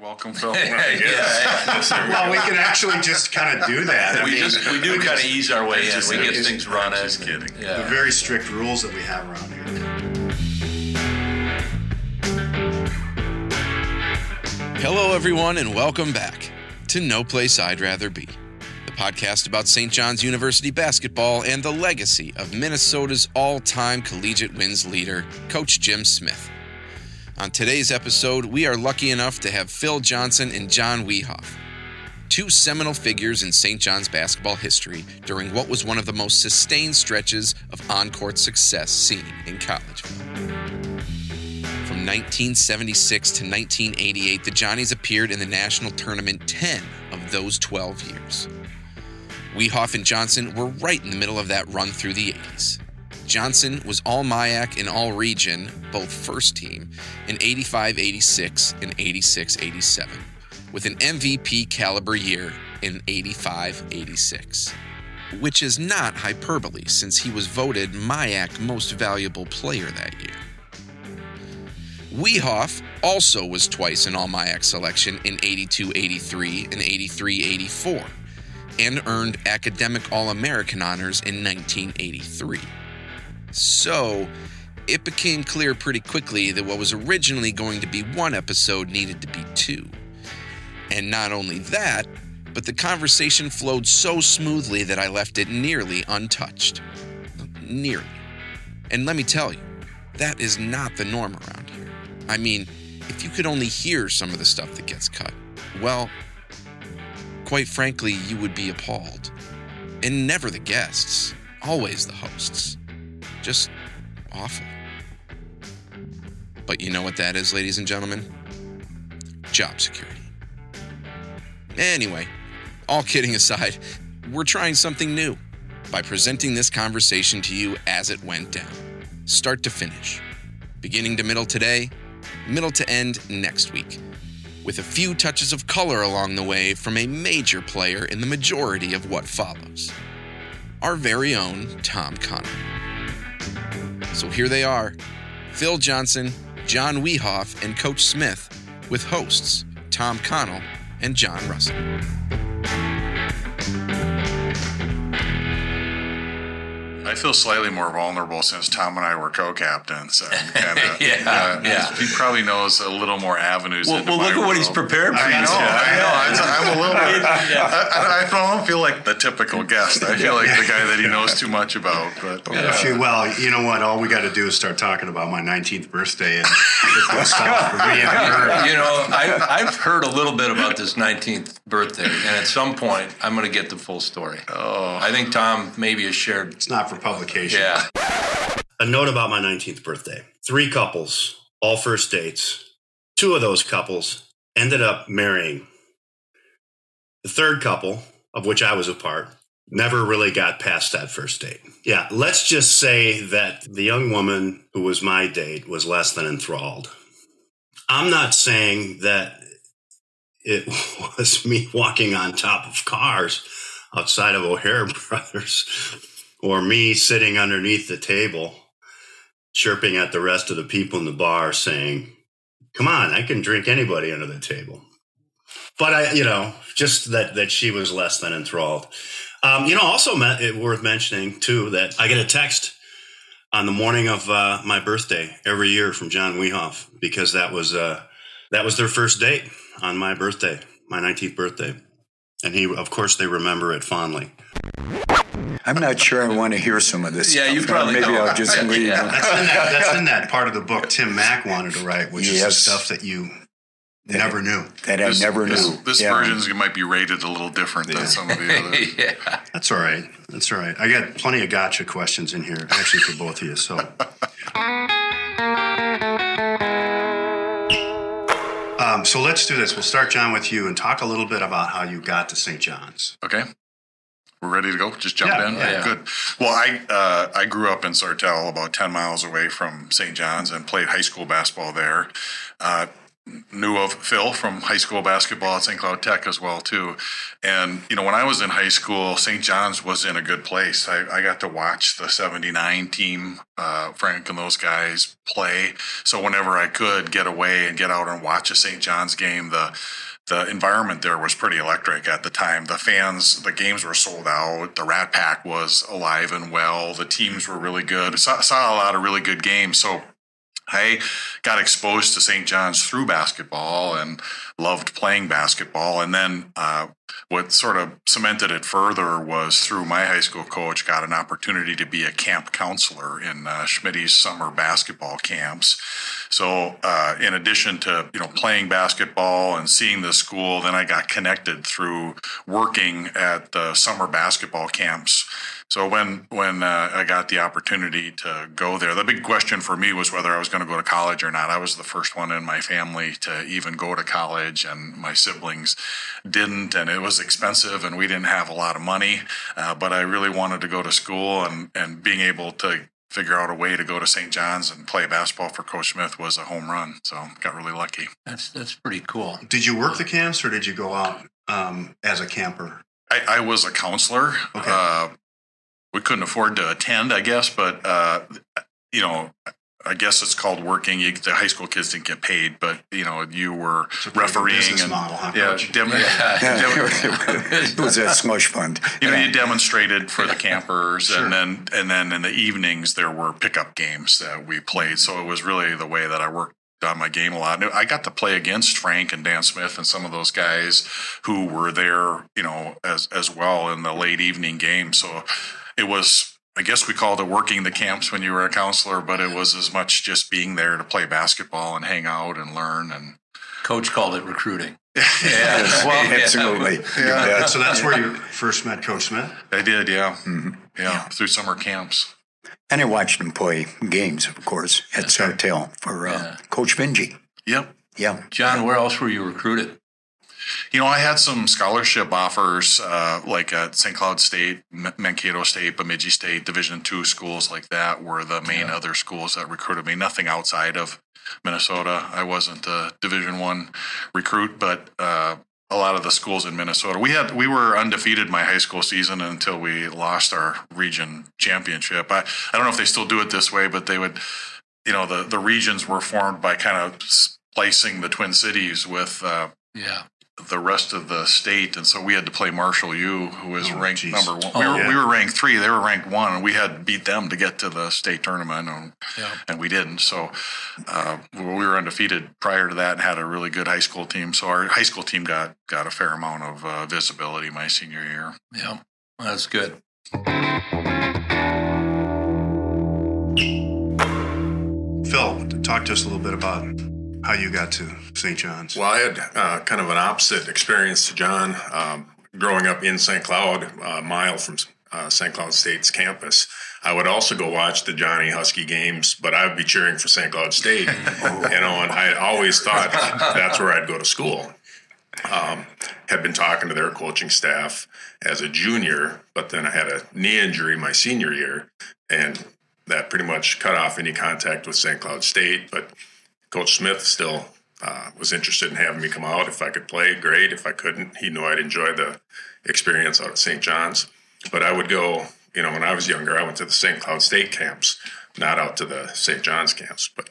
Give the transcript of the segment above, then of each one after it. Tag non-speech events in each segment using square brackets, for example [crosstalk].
Welcome, Phil. [laughs] Well, we can actually just kind of do that. I we mean, just we do kind of ease our way in. just- We get just- things running. just kidding. the Yeah. very strict rules that we have around here. Hello, everyone, and welcome back to No Place I'd Rather Be, the podcast about St. John's University basketball and the legacy of Minnesota's all time collegiate wins leader, Coach Jim Smith. On today's episode, we are lucky enough to have Phil Johnson and John Wiehoff, two seminal figures in St. John's basketball history during what was one of the most sustained stretches of on court success seen in Collegeville. From 1976 to 1988, the Johnnies appeared in the national tournament 10 of those 12 years. Wiehoff and Johnson were right in the middle of that run through the 80s. Johnson was all MIAC and all region, both first team, in 85 86 and 86 87, with an MVP caliber year in 85 86. Which is not hyperbole since he was voted MIAC most valuable player that year. Wiehoff also was twice an All MIAC selection in 82 83 and 83 84, and earned academic All American honors in 1983. So, it became clear pretty quickly that what was originally going to be one episode needed to be two. And not only that, but the conversation flowed so smoothly that I left it nearly untouched. Nearly. And let me tell you, that is not the norm around here. I mean, if you could only hear some of the stuff that gets cut, well, quite frankly, you would be appalled. And never the guests, always the hosts. Just awful. But you know what that is, ladies and gentlemen? Job security. Anyway, all kidding aside, we're trying something new by presenting this conversation to you as it went down, start to finish, beginning to middle today, middle to end next week, with a few touches of color along the way from a major player in the majority of what follows our very own Tom Connell. So here they are Phil Johnson, John Wiehoff, and Coach Smith with hosts Tom Connell and John Russett. I feel slightly more vulnerable since Tom and I were co-captains. So [laughs] kind of, Yeah, yeah. He probably knows a little more avenues. Well, into well, look at what he's prepared for I you. know, I know. I'm, I'm a little [laughs] bit. I, I don't feel like the typical guest. I feel like the guy that he knows too much about. But If you- well, you know what? All we got to do is start talking about my 19th birthday, and it will stop [laughs] for me. You know, I, I've heard a little bit about this 19th birthday, and at some point, I'm going to get the full story. oh, I think Tom maybe has shared. It's not for publication. Yeah. A note about my 19th birthday. Three couples, all first dates. Two of those couples ended up marrying. The third couple, of which I was a part, never really got past that first date. Yeah, let's just say that the young woman who was my date was less than enthralled. I'm not saying that it [laughs] was me walking on top of cars outside of O'Hare Brothers or me sitting underneath the table chirping at the rest of the people in the bar saying, Come on, I can drink anybody under the table. But I, you know, just that that she was less than enthralled. Um, you know, also me- it worth mentioning too that I get a text on the morning of uh, my birthday every year from John Wiehoff because that was uh, that was their first date on my birthday, my 19th birthday, and he, of course, they remember it fondly. I'm not sure I want to hear some of this. Yeah, you stuff. probably maybe don't. I'll just [laughs] leave. Yeah. That's in that, that's in that part of the book Tim Mack wanted to write, which is the stuff that you never knew. That I this, never this, knew. This Yeah. version might be rated a little different than some of the other. [laughs] yeah. That's all right. That's all right. I got plenty of gotcha questions in here, actually, for both of you. So, um, so let's do this. We'll start, John, with you and talk a little bit about how you got to St. John's. Okay. We're ready to go. Just jump Yeah, in. yeah. Good. Well, I uh, I grew up in Sartell, about ten miles away from St. John's, and played high school basketball there. Uh, knew of Phil from high school basketball at St. Cloud Tech as well too. And you know, when I was in high school, St. John's was in a good place. I, I got to watch the '79 team, uh, Frank and those guys play. So whenever I could get away and get out and watch a St. John's game, the the environment there was pretty electric at the time. The fans, the games were sold out. The Rat Pack was alive and well. The teams were really good. Saw, saw a lot of really good games. So I got exposed to St. John's through basketball and loved playing basketball. And then uh, what sort of cemented it further was through my high school coach, got an opportunity to be a camp counselor in uh, Schmitty's summer basketball camps. So, uh, in addition to you know playing basketball and seeing the school, then I got connected through working at the summer basketball camps so when when uh, I got the opportunity to go there, the big question for me was whether I was going to go to college or not. I was the first one in my family to even go to college, and my siblings didn't, and it was expensive, and we didn't have a lot of money. Uh, but I really wanted to go to school, and and being able to figure out a way to go to St. John's and play basketball for Coach Smith was a home run. So got really lucky. That's that's pretty cool. Did you work the camps or did you go out um, as a camper? I, I was a counselor. Okay. Uh, we couldn't afford to attend, I guess, but uh, you know, I guess it's called working. You, the high school kids didn't get paid, but you know, you were It's a refereeing and model, huh, yeah, Coach? dem- [laughs] [laughs] it was a slush fund. you know, you demonstrated for the campers, Sure. and then and then in the evenings there were pickup games that we played. So it was really the way that I worked on my game a lot. And I got to play against Frank and Dan Smith and some of those guys who were there, you know, as as well in the late evening game. So it was. I guess we called it working the camps when you were a counselor, but it was as much just being there to play basketball and hang out and learn. And Coach called it recruiting. [laughs] Yes, Well, yeah. absolutely. Yeah. Yeah. So that's where you first met Coach Smith. I did, yeah, Mm-hmm. yeah, through summer camps. And I watched him play games, of course, at Sartell for uh, Yeah. Coach Vingy. Yep. Yeah. John, where else were you recruited? You know, I had some scholarship offers, uh, like at St. Cloud State, Mankato State, Bemidji State, Division two schools like that were the main other schools that recruited me. Nothing outside of Minnesota. I wasn't a Division one recruit, but uh, a lot of the schools in Minnesota. We had we were undefeated my high school season until we lost our region championship. I, I don't know if they still do it this way, but they would, you know, the the regions were formed by kind of splicing the Twin Cities with. Uh, Yeah. The rest of the state, and so we had to play Marshall U, who was Oh, ranked geez. number one. Oh, we were yeah. we were ranked three; they were ranked one, and we had to beat them to get to the state tournament, and, Yeah. and we didn't. So uh, we were undefeated prior to that, and had a really good high school team. So our high school team got got a fair amount of uh, visibility my senior year. Yeah. That's good. Phil, talk to us a little bit about how you got to St. John's. Well, I had uh, kind of an opposite experience to John. Um, growing up in St. Cloud, a mile from uh, St. Cloud State's campus, I would also go watch the Johnny Husky games, but I would be cheering for St. Cloud State. [laughs] you know, and I always thought that's where I'd go to school. Um, had been talking to their coaching staff as a junior, but then I had a knee injury my senior year, and that pretty much cut off any contact with St. Cloud State. But Coach Smith still uh, was interested in having me come out. If I could play, great. If I couldn't, he knew I'd enjoy the experience out at St. John's. But I would go, you know, when I was younger, I went to the St. Cloud State camps, not out to the St. John's camps. But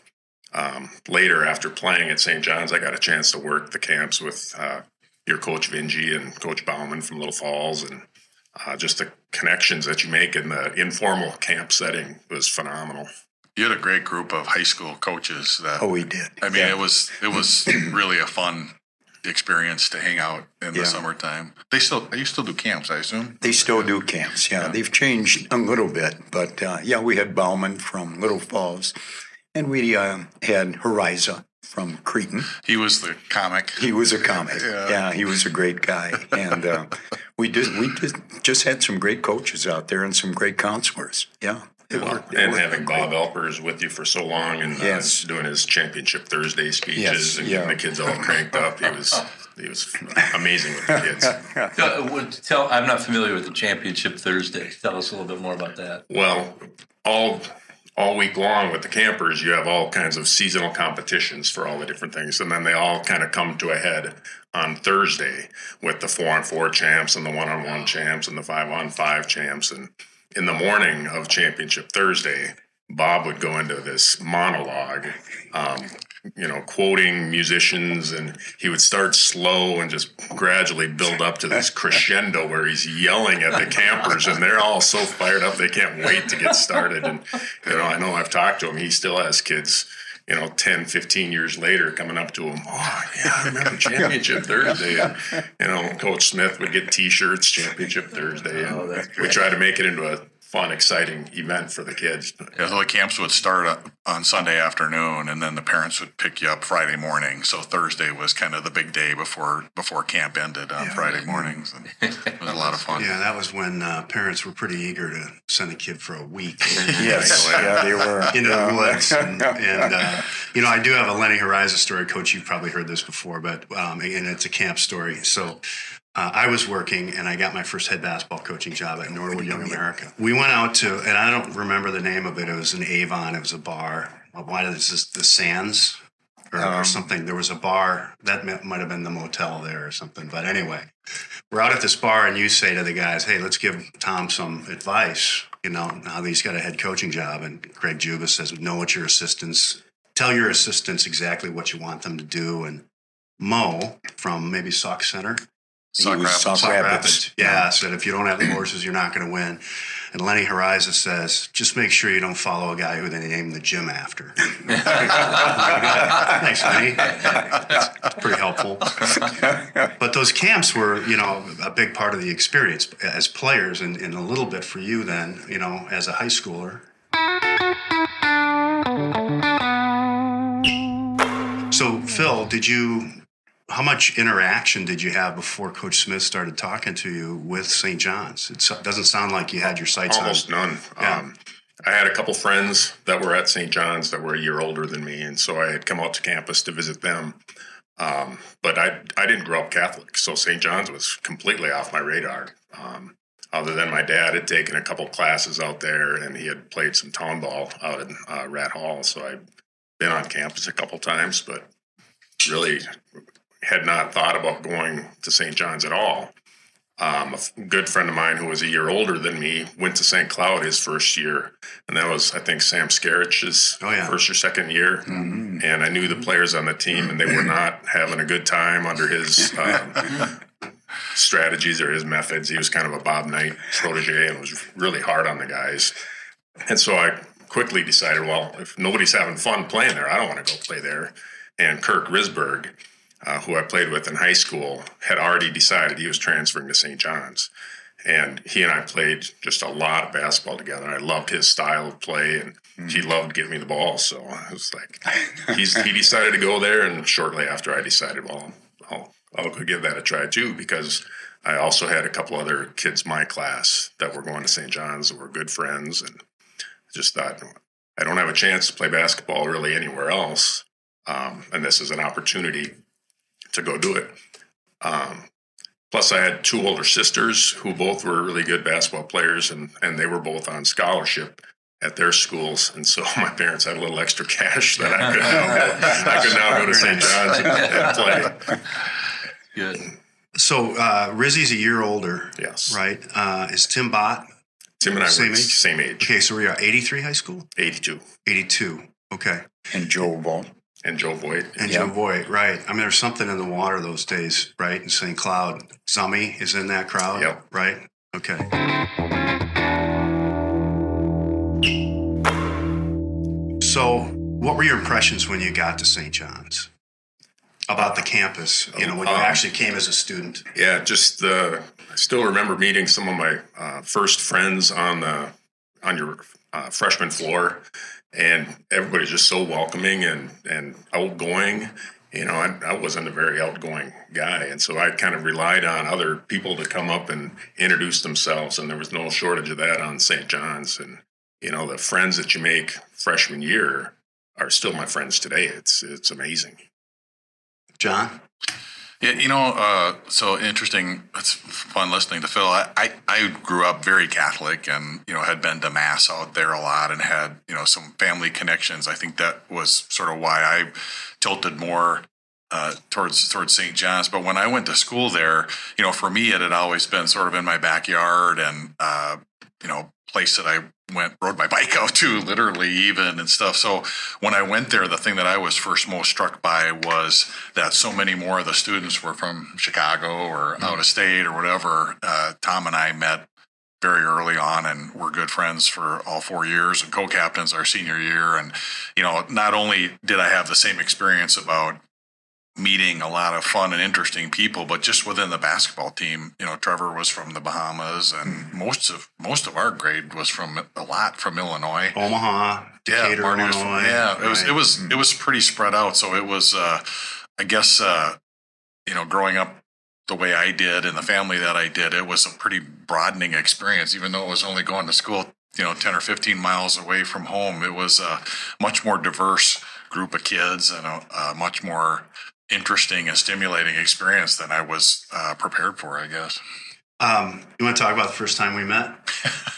um, later, after playing at St. John's, I got a chance to work the camps with uh, your coach Vingy and Coach Bauman from Little Falls, and uh, just the connections that you make in the informal camp setting was phenomenal. You had a great group of high school coaches. That Oh, we did. I mean, Yeah. it was it was [clears throat] really a fun experience to hang out in the summertime. They still you still do camps, I assume. They still do camps. Yeah, they've changed a little bit, but uh, yeah, we had Bauman from Little Falls, and we uh, had Horiza from Cretin. He was the comic. He was a comic. Yeah. Yeah, he was a great guy, and uh, we did we did, just had some great coaches out there and some great counselors. Yeah, it worked. it and having great. Bob Elpers with you for so long and uh, doing his championship Thursday speeches Yes, and yeah. getting the kids all cranked up. He was he was amazing with the kids. [laughs] Uh, what- Tell, I'm not familiar with the Championship Thursday. Tell us a little bit more about that. Well, all all week long with the campers, you have all kinds of seasonal competitions for all the different things, and then they all kind of come to a head on Thursday with the four on four champs and the one on one champs and the five on five champs. And in the morning of Championship Thursday, Bob would go into this monologue, um, you know, quoting musicians, and he would start slow and just gradually build up to this crescendo where he's yelling at the campers, and they're all so fired up they can't wait to get started. And you know, I know I've talked to him; he still has kids. You know, 10, 15 years later, coming up to him, oh, yeah, I remember [laughs] Championship Thursday. And, you know, Coach Smith would get t shirts, Championship Thursday. Oh, and we try to make it into a fun, exciting event for the kids. Yeah, so the camps would start on Sunday afternoon, and then the parents would pick you up Friday morning. So Thursday was kind of the big day before before camp ended on Friday mornings, and it was a lot of fun. Yeah, that was when uh, parents were pretty eager to send a kid for a week. [laughs] Yes, yeah, they were. [laughs] into the woods. And, [laughs] and uh, you know, I do have a Lenny Horizon story, Coach. You've probably heard this before, but um, and it's a camp story. So. Uh, I was working and I got my first head basketball coaching job at Norwood Young America. We went out to, and I don't remember the name of it. It was an Avon. It was a bar. Why is this the Sands or, or Um, something? There was a bar that might have been the motel there or something. But anyway, we're out at this bar and you say to the guys, "Hey, let's give Tom some advice." You know, now that he's got a head coaching job, and Greg Juba says, "Know what your assistants tell your assistants exactly what you want them to do." And Mo from maybe Sauk Centre, Was Rapids. Sauk Sauk Rapids. Rapids, yeah, said if you don't have the horses, you're not going to win. And Lenny Horizon says, just make sure you don't follow a guy who they named the gym after. [laughs] Thanks, Lenny. That's pretty helpful. But those camps were, you know, a big part of the experience as players, and, and a little bit for you then, you know, as a high schooler. So, Phil, did you? How much interaction did you have before Coach Smith started talking to you with St. John's? It doesn't sound like you had your sights Almost on. none. Yeah. Um, I had a couple friends that were at St. John's that were a year older than me, and so I had come out to campus to visit them. Um, but I I didn't grow up Catholic, so St. John's was completely off my radar. Um, other than my dad had taken a couple classes out there, and he had played some town ball out in uh, Rat Hall, so I'd been on campus a couple times, but really had not thought about going to St. John's at all. Um, a good friend of mine who was a year older than me went to St. Cloud his first year, and that was I think Sam Skarich's Oh, yeah. first or second year. And I knew the players on the team, and they were not having a good time under his [laughs] um, strategies or his methods. He was kind of a Bob Knight protege and was really hard on the guys. And so I quickly decided, well, if nobody's having fun playing there, I don't want to go play there. And Kirk Risberg, uh, who I played with in high school, had already decided he was transferring to St. John's. And he and I played just a lot of basketball together. I loved his style of play, and he loved giving me the ball. So I was like, [laughs] he's, he decided to go there. And shortly after, I decided, well, I'll, I'll go give that a try too, because I also had a couple other kids my class that were going to St. John's that were good friends, and just thought I don't have a chance to play basketball really anywhere else, um, and this is an opportunity to go do it. Um, plus, I had two older sisters who both were really good basketball players, and and they were both on scholarship at their schools, and so [laughs] my parents had a little extra cash that I could now go, I could now go to St. John's and, and play. Good. So uh, Rizzy's a year older, Yes, right? Uh, is Tim Bott? Tim and I Same were age? same age, Okay, so we are 83 high school? eighty-two, 82. Okay. And Joe Ball. And Joe Boyd. And Yeah. Joe Voigt, right. I mean, there's something in the water those days, right? In St. Cloud. Zummy is in that crowd, Yep. right? Okay. So, what were your impressions when you got to St. John's? About the campus, you know, when you Um, actually came as a student. Yeah, just uh, I still remember meeting some of my uh, first friends on the on your uh, freshman floor, and everybody's just so welcoming and and outgoing. You know, I, I wasn't a very outgoing guy, and so I kind of relied on other people to come up and introduce themselves, and there was no shortage of that on St. John's. And you know, the friends that you make freshman year are still my friends today. It's it's amazing. John? Yeah, you know, uh, so interesting. It's fun listening to Phil. I, I, I grew up very Catholic and, you know, had been to mass out there a lot and had, you know, some family connections. I think that was sort of why I tilted more uh, towards towards St. John's. But when I went to school there, you know, for me, it had always been sort of in my backyard and, uh, you know, place that I went rode my [laughs] bike out to literally even and stuff. So when I went there, the thing that I was first most struck by was that so many more of the students were from Chicago or out of state or whatever. Uh, Tom and I met very early on and we're good friends for all four years and co-captains our senior year. And, you know, not only did I have the same experience about meeting a lot of fun and interesting people, but just within the basketball team, you know, Trevor was from the Bahamas, and most of most of our grade was from a lot from Illinois. Omaha, Decatur, Marty was from- Illinois. yeah, it was it was it was pretty spread out. So it was, uh, I guess, uh, you know, growing up the way I did and the family that I did, it was a pretty broadening experience. Even though it was only going to school, you know, ten or fifteen miles away from home, it was a much more diverse group of kids and a, a much more interesting and stimulating experience than I was uh, prepared for. I guess. Um, you want to talk about the first time we met?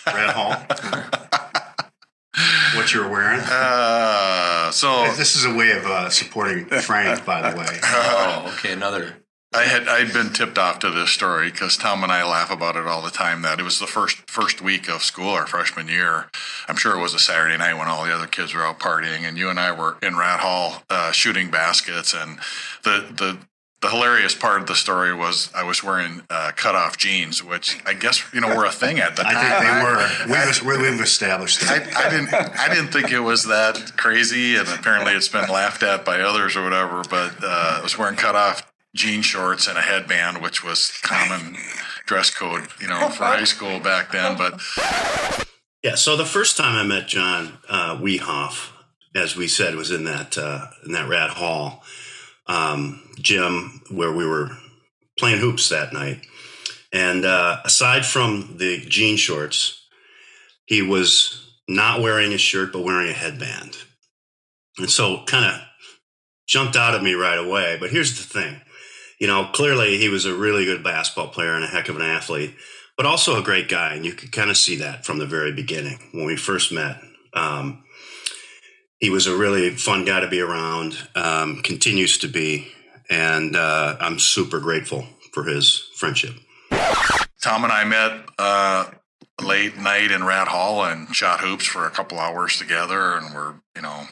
Red Hall. [laughs] what you were wearing? Uh, so This is a way of uh, supporting Frank, by the way. [laughs] Oh, okay, another. I had I'd been tipped off to this story because Tom and I laugh about it all the time. That it was the first first week of school, our freshman year. I'm sure it was a Saturday night when all the other kids were out partying, and you and I were in Rat Hall uh, shooting baskets. And the the the hilarious part of the story was I was wearing uh, cut off jeans, which I guess you know were a thing at the time. I think they were. We've, we've established I, that. I didn't. I didn't think it was that crazy, and apparently it's been laughed at by others or whatever. But uh, I was wearing cut off jean shorts and a headband, which was common [laughs] dress code, you know, for high school back then. But Yeah. So the first time I met John uh, Wiehoff, as we said, was in that uh, in that Rat Hall um, gym where we were playing hoops that night. And uh, aside from the jean shorts, he was not wearing a shirt but wearing a headband, and so kind of jumped out at me right away. But here's the thing. You know, clearly he was a really good basketball player and a heck of an athlete but also a great guy. And you could kind of see that from the very beginning when we first met. Um, he was a really fun guy to be around, um, continues to be. And uh, I'm super grateful for his friendship. Tom and I met uh, late night in Rat Hall and shot hoops for a couple hours together, and we're you know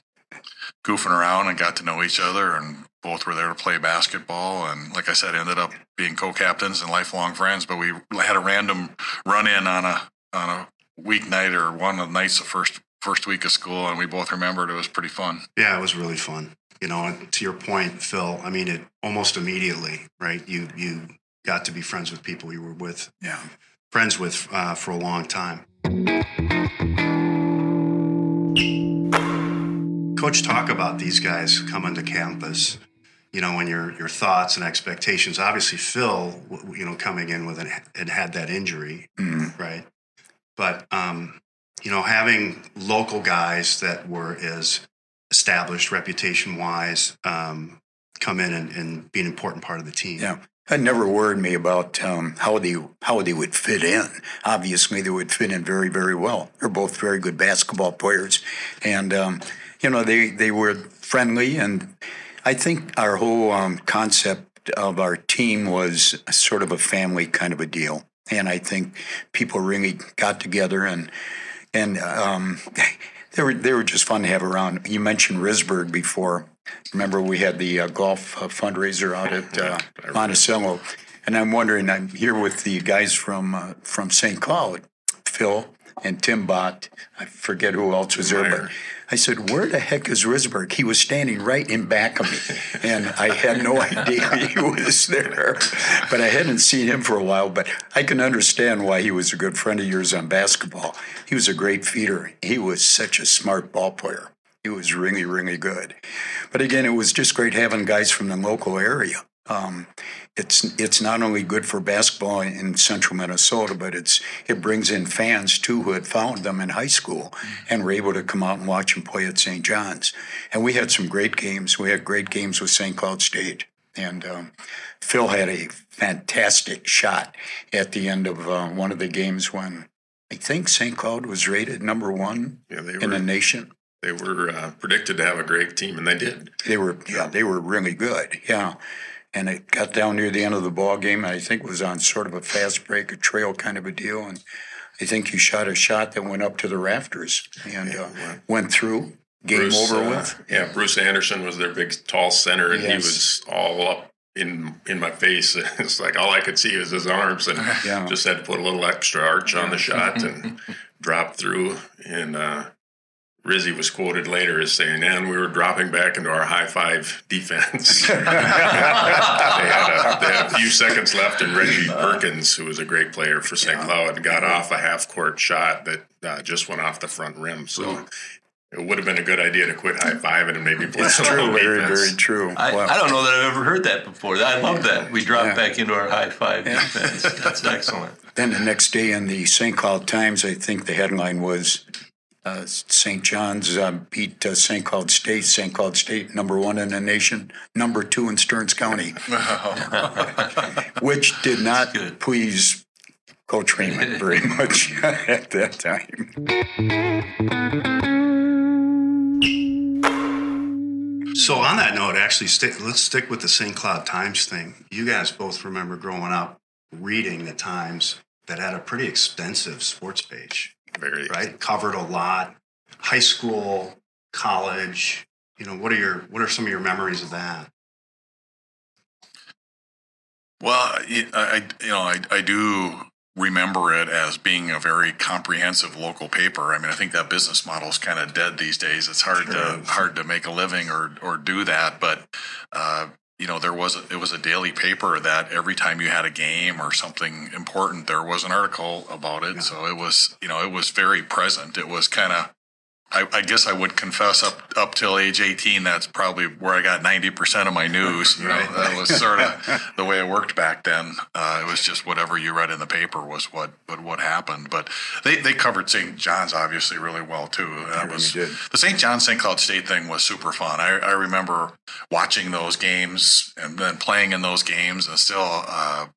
goofing around and got to know each other, and both were there to play basketball. And like I said, ended up being co-captains and lifelong friends. But we had a random run in on a on a weeknight or one of the nights the first first week of school, and we both remembered it was pretty fun. Yeah, it was really fun. You know, to your point, Phil. I mean, it almost immediately, right? You you got to be friends with people you were with, Yeah. friends with uh, for a long time. Coach, talk about these guys coming to campus. You know, and your your thoughts and expectations. Obviously, Phil, you know, coming in with an had had that injury, Mm. right? But um, you know, having local guys that were as established reputation wise um, come in and, and be an important part of the team. Yeah. That never worried me about um, how they how they would fit in. Obviously, they would fit in very very well. They're both very good basketball players, and um, you know they they were friendly. And I think our whole um, concept of our team was sort of a family kind of a deal. And I think people really got together and and um, [laughs] they were they were just fun to have around. You mentioned Risberg before. Remember we had the uh, golf uh, fundraiser out at [laughs] uh, Monticello, and I'm wondering. I'm here with the guys from uh, from St. Cloud, Phil and Tim Bott. I forget who else was there, but I said, "Where the heck is Risberg?" He was standing right in back of me, and I had no idea [laughs] he was there. But I hadn't seen him for a while. But I can understand why he was a good friend of yours on basketball. He was a great feeder. He was such a smart ball player. He was really, really good. But again, it was just great having guys from the local area. Um, it's it's not only good for basketball in central Minnesota, but it's it brings in fans too who had found them in high school and were able to come out and watch them play at St. John's. And we had some great games. We had great games with St. Cloud State. And um, Phil had a fantastic shot at the end of uh, one of the games when I think St. Cloud was rated number one Yeah, they in the nation. they were uh, predicted to have a great team, and they did. They were, yeah, they were really good. Yeah. And it got down near the end of the ball game. I think it was on sort of a fast break, a trail kind of a deal. And I think you shot a shot that went up to the rafters and uh, went through. Game Bruce, over uh, with. Yeah, Bruce Anderson was their big, tall center, and he was all up in in my face. [laughs] It's like all I could see was his arms, and Yeah. just had to put a little extra arch on the shot [laughs] and drop through. And uh, Rizzy was quoted later as saying, "And we were dropping back into our high five defense." [laughs] they, had a, they had a few seconds left, and Reggie Perkins, who was a great player for St. Cloud, got off a half court shot that uh, just went off the front rim. So. It would have been a good idea to quit high fiving and maybe play It's some true. home Very, defense. very true. I, Well, I don't know that I've ever heard that before. I love that. We dropped Yeah. back into our high five defense. That's excellent. Then the next day in the St. Cloud Times, I think the headline was uh, St. John's uh, beat uh, St. Cloud State. St. Cloud State, number one in the nation, number two in Stearns County, [laughs] which did not please Coach Raymond [laughs] very much [laughs] at that time. So on that note, actually, stick, let's stick with the St. Cloud Times thing. You guys both remember growing up reading the Times that had a pretty extensive sports page, Very right? Covered a lot, high school, college. You know, what are your what are some of your memories of that? Well, I, I you know, I, I do remember it as being a very comprehensive local paper. I mean, I think that business model is kind of dead these days. It's hard to hard to make a living or or do that. But uh, you know, there was a, it was a daily paper that every time you had a game or something important, there was an article about it. So it was you know it was very present. It was kind of I, I guess I would confess up up till age eighteen. That's probably where I got ninety percent of my news. You know, Right. that was sort of [laughs] the way it worked back then. Uh, it was just whatever you read in the paper was what what, what happened. But they, they covered St. John's obviously really well too. That was did. the St. John St. Cloud State thing was super fun. I, I remember watching those games and then playing in those games, and still. Uh,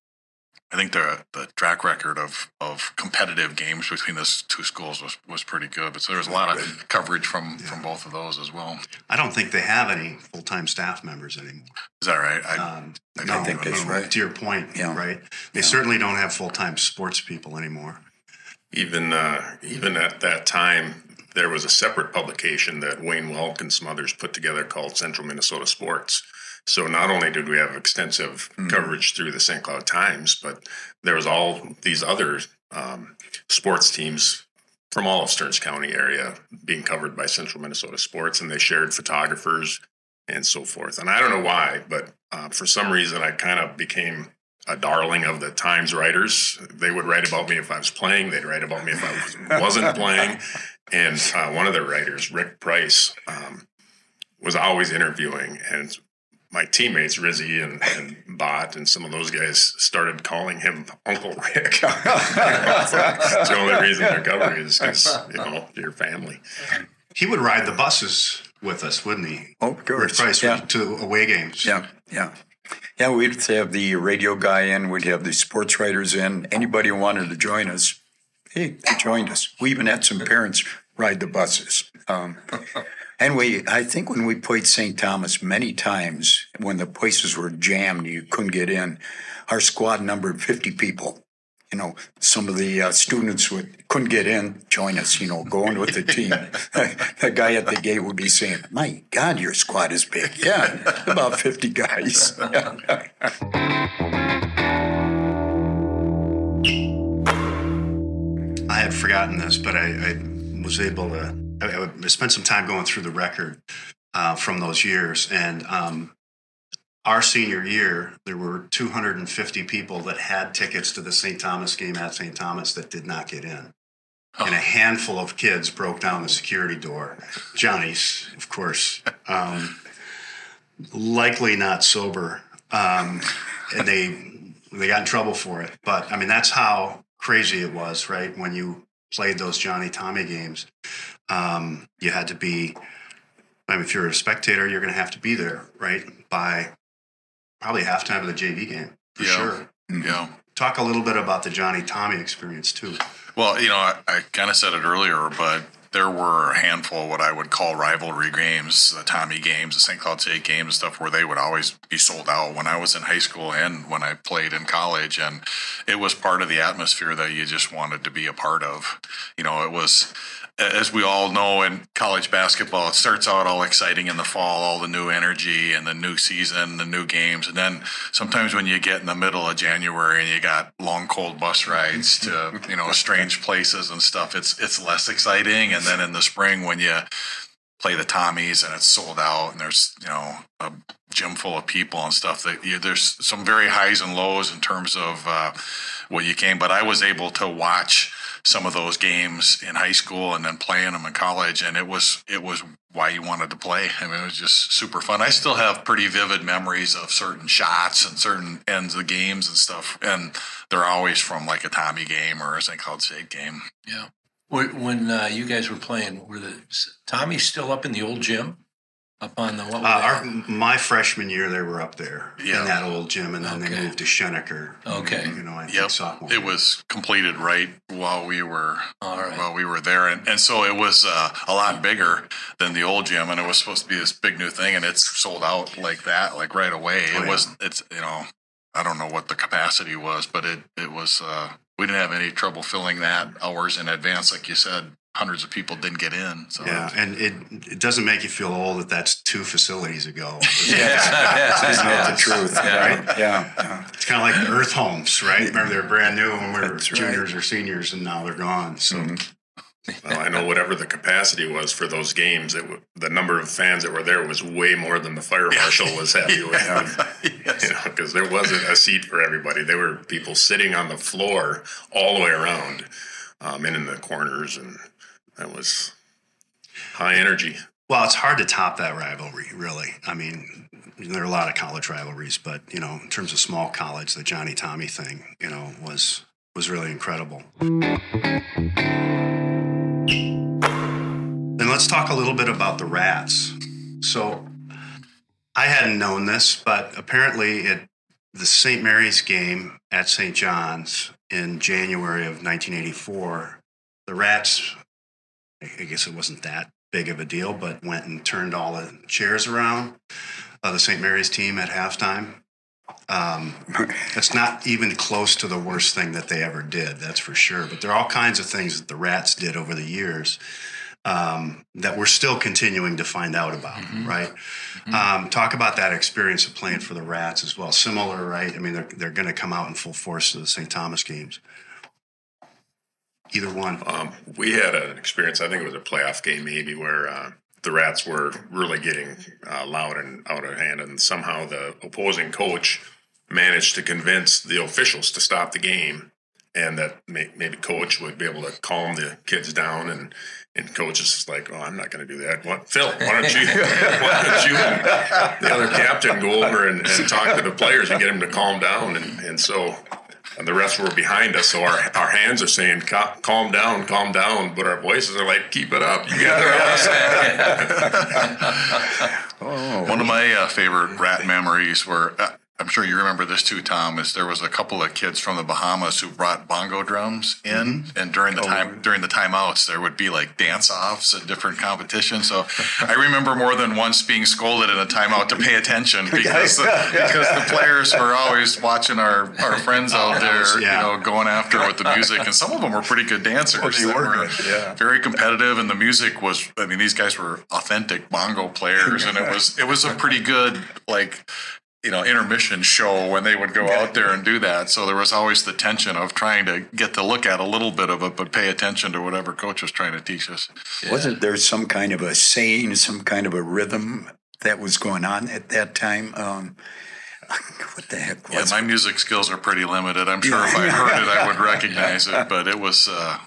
I think the the track record of, of competitive games between those two schools was, was pretty good. But so there was a lot of coverage from, from both of those as well. I don't think they have any full time staff members anymore. Is that right? I, Um, I no, think that's no, right. To your point, Yeah. right? They certainly don't have full time sports people anymore. even uh, even at that time, there was a separate publication that Wayne Welk and some others put together called Central Minnesota Sports. So not only did we have extensive coverage through the St. Cloud Times, but there was all these other um, sports teams from all of Stearns County area being covered by Central Minnesota Sports, and they shared photographers and so forth. And I don't know why, but uh, for some reason, I kind of became a darling of the Times writers. They would write about me if I was playing. They'd write about me if I was, wasn't playing. And uh, one of the writers, Rick Price, um, was always interviewing, and my teammates Rizzy and, and Bott and some of those guys started calling him Uncle Rick. [laughs] It's the only reason they're covering it is because you know your family. He would ride the buses with us, wouldn't he? Oh, of Rick course. Price Yeah. to away games. Yeah, yeah. Yeah, we'd have the radio guy in, we'd have the sports writers in. Anybody who wanted to join us, hey, they joined us. We even had some parents ride the buses. Um, and we, I think when we played St. Thomas many times, when the places were jammed, you couldn't get in, our squad numbered 50 people. You know, some of the uh, students would couldn't get in, join us. You know, going with the team. [laughs] the guy at the gate would be saying, "My God, your squad is big." Yeah, about fifty guys. [laughs] I had forgotten this, but I, I was able to. I, I spent some time going through the record uh, from those years, and um, our senior year, there were 250 people that had tickets to the St. Thomas game at St. Thomas that did not get in. And a handful of kids broke down the security door. Johnny's, of course, um, likely not sober, um, and they they got in trouble for it. But I mean, that's how crazy it was, right? When you played those Johnny Tommy games, um, you had to be. I mean, if you're a spectator, you're going to have to be there, right? By probably halftime of the JV game for Yeah. sure. Yeah. Talk a little bit about the Johnny Tommy experience too. Well, you know, I, I kind of said it earlier, but there were a handful of what I would call rivalry games, the Tommy games, the St. Cloud State games stuff, where they would always be sold out when I was in high school and when I played in college. And it was part of the atmosphere that you just wanted to be a part of. You know, it was, as we all know in college basketball, it starts out all exciting in the fall, all the new energy and the new season, the new games. And then sometimes when you get in the middle of January and you got long, cold bus rides to, you know, strange [laughs] places and stuff, it's, it's less exciting. And then in the spring when you play the Tommies and it's sold out and there's, you know, a gym full of people and stuff that you, there's some very highs and lows in terms of uh, what you came. But I was able to watch some of those games in high school and then playing them in college, and it was it was why you wanted to play. I mean, it was just super fun. I still have pretty vivid memories of certain shots and certain ends of games and stuff, and they're always from like a Tommy game or a St. Cloud State game. Yeah. When, uh, you guys were playing, were the Tommy still up in the old gym? Up on the what? Were Uh, our, my freshman year, they were up there Yeah. in that old gym, and then Okay. they moved to Schoenecker. Okay. You know, I think Yep, sophomore. it was completed right while we were All right. while we were there, and, and so it was uh, a lot bigger than the old gym, and it was supposed to be this big new thing, and it's sold out like that, like right away. Oh, it yeah. was it's you know I don't know what the capacity was, but it it was uh, we didn't have any trouble filling that hours in advance, like you said. Hundreds of people didn't get in, so Yeah, and it it doesn't make you feel old that that's two facilities ago. [laughs] Isn't that the truth? Yeah. Right? Yeah. yeah. It's kind of like the Earth Homes, right? Remember they were brand new when we were That's right. juniors or seniors, and now they're gone. So Well, I know whatever the capacity was for those games, it w- the number of fans that were there was way more than the fire marshal was happy [laughs] with. [laughs] yes. You know, because there wasn't a seat for everybody. There were people sitting on the floor all the way around, um, and in the corners, and that was high energy. Well, it's hard to top that rivalry, really. I mean, there are a lot of college rivalries, but you know, in terms of small college, the Johnny Tommy thing, you know, was was really incredible. Then let's talk a little bit about the rats. So, I hadn't known this, but apparently, at the St. Mary's game at St. John's in January of 1984, the rats I guess it wasn't that big of a deal, but went and turned all the chairs around of the St. Mary's team at halftime. Um, [laughs] it's not even close to the worst thing that they ever did, that's for sure. But there are all kinds of things that the Rats did over the years um, that we're still continuing to find out about, right? Um, talk about that experience of playing for the Rats as well. Similar, right? I mean, they're, they're going to come out in full force to the St. Thomas games. Either one. Um, we had an experience. I think it was a playoff game, maybe, where uh, the Rats were really getting uh, loud and out of hand, and somehow the opposing coach managed to convince the officials to stop the game, and that may, maybe coach would be able to calm the kids down and. And coach is just like, oh, I'm not going to do that. What, Phil? Why don't you? [laughs] why don't you and the other captain go over and, and talk to the players and get them to calm down? And, and so and the rest were behind us. So our, our hands are saying, calm down, calm down. But our voices are like, keep it up. You guys are awesome. [laughs] One of my uh, favorite rat memories were. I'm sure you remember this too, Tom. Is there was a couple of kids from the Bahamas who brought bongo drums in, and during the time during the timeouts, there would be like dance offs and different competitions. So I remember more than once being scolded in a timeout to pay attention [laughs] because the, [laughs] because the players were always watching our, our friends out there, yeah. you know, going after with the music, and some of them were pretty good dancers. they were yeah. very competitive, and the music was. I mean, these guys were authentic bongo players, [laughs] and it was it was a pretty good like you know intermission show when they would go out there and do that. So there was always the tension of trying to get to look at a little bit of it, but pay attention to whatever coach was trying to teach us. Wasn't there some kind of a saying, some kind of a rhythm that was going on at that time? Um, [laughs] what the heck Yeah, was my music skills are pretty limited. I'm sure if I heard it, I would [laughs] recognize it, but it was. Uh,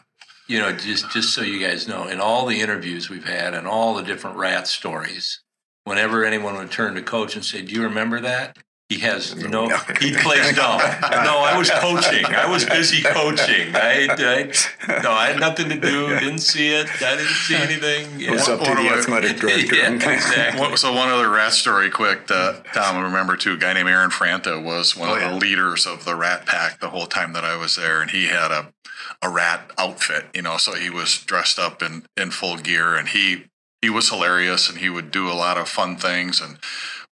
you know, just just so you guys know, in all the interviews we've had and all the different rat stories, whenever anyone would turn to coach and say, "Do you remember that?" He has [laughs] no. He plays dumb. No, I was coaching. I was busy [laughs] coaching. I, I no, I had nothing to do. Didn't see it. I didn't see [laughs] anything. It's Yeah. up to the athletic director. Yeah, exactly. So one other rat story, quick. That Tom, I remember too. A guy named Aaron Franta was one Oh, of yeah. the leaders of the Rat Pack the whole time that I was there, and he had a a rat outfit. You know, so he was dressed up in in full gear, and he he was hilarious, and he would do a lot of fun things. And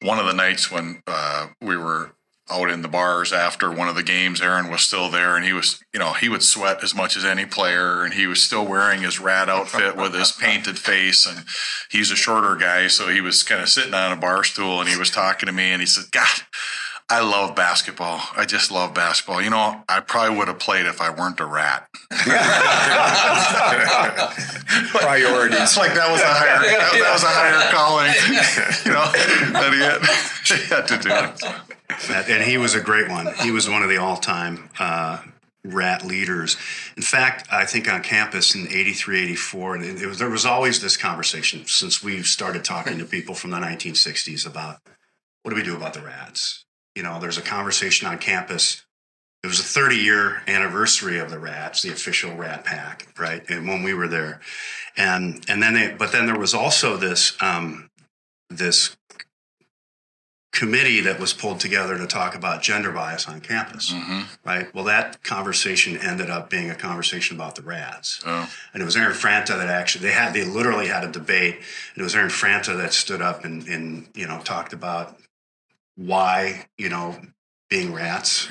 one of the nights when uh, we were out in the bars after one of the games, Aaron was still there, and he was, you know, he would sweat as much as any player, and he was still wearing his rat outfit with his [laughs] painted face, and he's a shorter guy, so he was kind of sitting on a bar stool, and he was talking to me, and he said, "God." I love basketball. I just love basketball. You know, I probably would have played if I weren't a rat. [laughs] Priorities. It's like that was a higher that, that was a higher calling, you know, that he had, [laughs] he had to do it. And he was a great one. He was one of the all-time uh, rat leaders. In fact, I think on campus in 83, 84, and it, it was, there was always this conversation since we started talking to people from the 1960s about what do we do about the rats? You know, there's a conversation on campus. It was a 30 year anniversary of the rats, the official rat pack, right? And when we were there. And, and then they, but then there was also this, um, this committee that was pulled together to talk about gender bias on campus, right? Well, that conversation ended up being a conversation about the rats. Oh. And it was Aaron Franta that actually, they had, they literally had a debate. And it was Aaron Franta that stood up and, and you know, talked about why, you know, being rats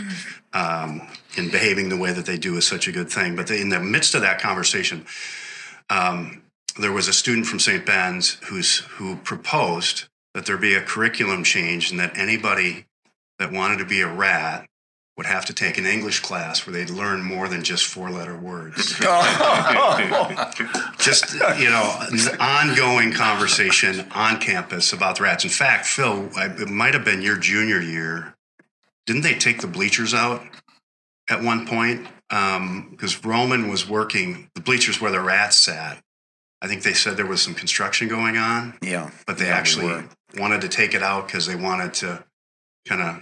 um, and behaving the way that they do is such a good thing. But they, in the midst of that conversation, um, there was a student from St. Ben's who's who proposed that there be a curriculum change and that anybody that wanted to be a rat would have to take an English class where they'd learn more than just four letter words. [laughs] just you know, an ongoing conversation on campus about the rats. In fact, Phil, I- it might have been your junior year. Didn't they take the bleachers out at one point? Um, because Roman was working the bleachers where the rats sat. I think they said there was some construction going on, Yeah. but they Yeah, actually wanted to take it out because they wanted to kind of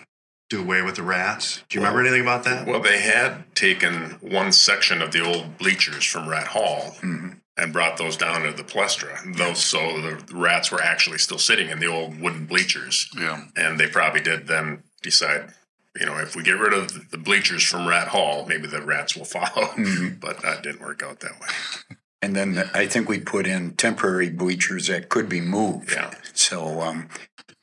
do away with the rats. Do you remember anything about that? Well, they had taken one section of the old bleachers from Rat Hall mm-hmm. and brought those down to the Palestra. Those so the rats were actually still sitting in the old wooden bleachers. Yeah. And they probably did then decide, you know, if we get rid of the bleachers from Rat Hall, maybe the rats will [laughs] follow. Mm-hmm. But that didn't work out that way. [laughs] And then I think we put in temporary bleachers that could be moved. Yeah. So, um,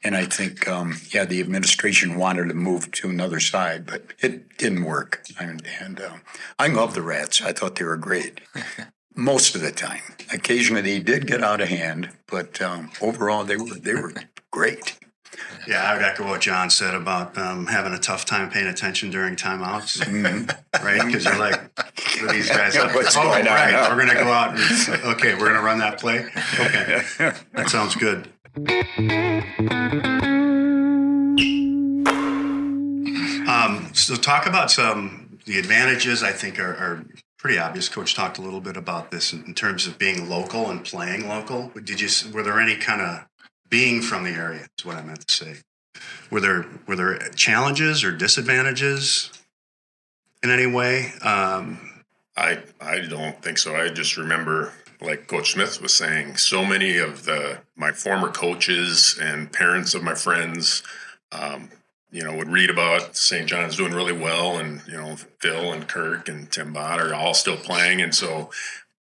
and I think, um, yeah, the administration wanted to move to another side, but it didn't work. And, and uh, I love the rats. I thought they were great [laughs] most of the time. Occasionally they did get out of hand, but um, overall they were they were great. Yeah, I would echo what John said about um, having a tough time paying attention during timeouts, [laughs] right? Because you're like, what are these guys? What's oh, going right. now?" We're going to go out. And, okay, we're going to run that play. Okay, [laughs] that sounds good. Um, so talk about some the advantages. I think are, are pretty obvious. Coach talked a little bit about this in, in terms of being local and playing local. Did you? Were there any kind of being from the area? Is what I meant to say. Were there were there challenges or disadvantages in any way? Um, I I don't think so. I just remember, like Coach Smith was saying, so many of the my former coaches and parents of my friends, um, you know, would read about St. John's doing really well, and you know, Phil and Kirk and Tim Bott are all still playing, and so